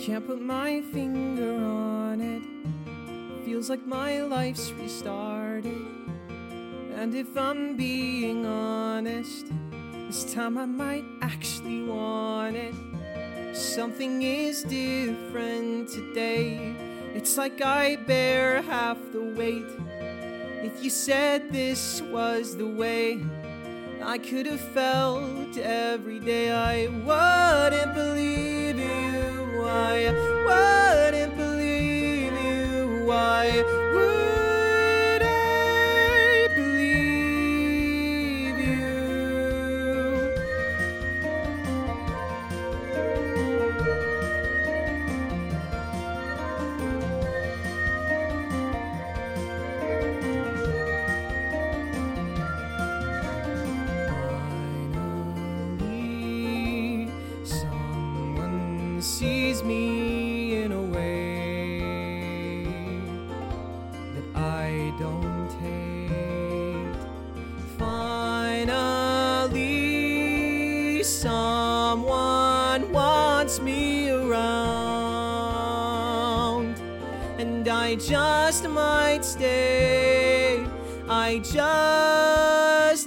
can't put my finger on it. Feels like my life's restarted. And if I'm being honest, this time I might actually want it. Something is different today. It's like I bear half the weight. If you said this was the way I could have felt every day, I wouldn't believe you. Sees me in a way that I don't hate. Finally, someone wants me around, and I just might stay. I just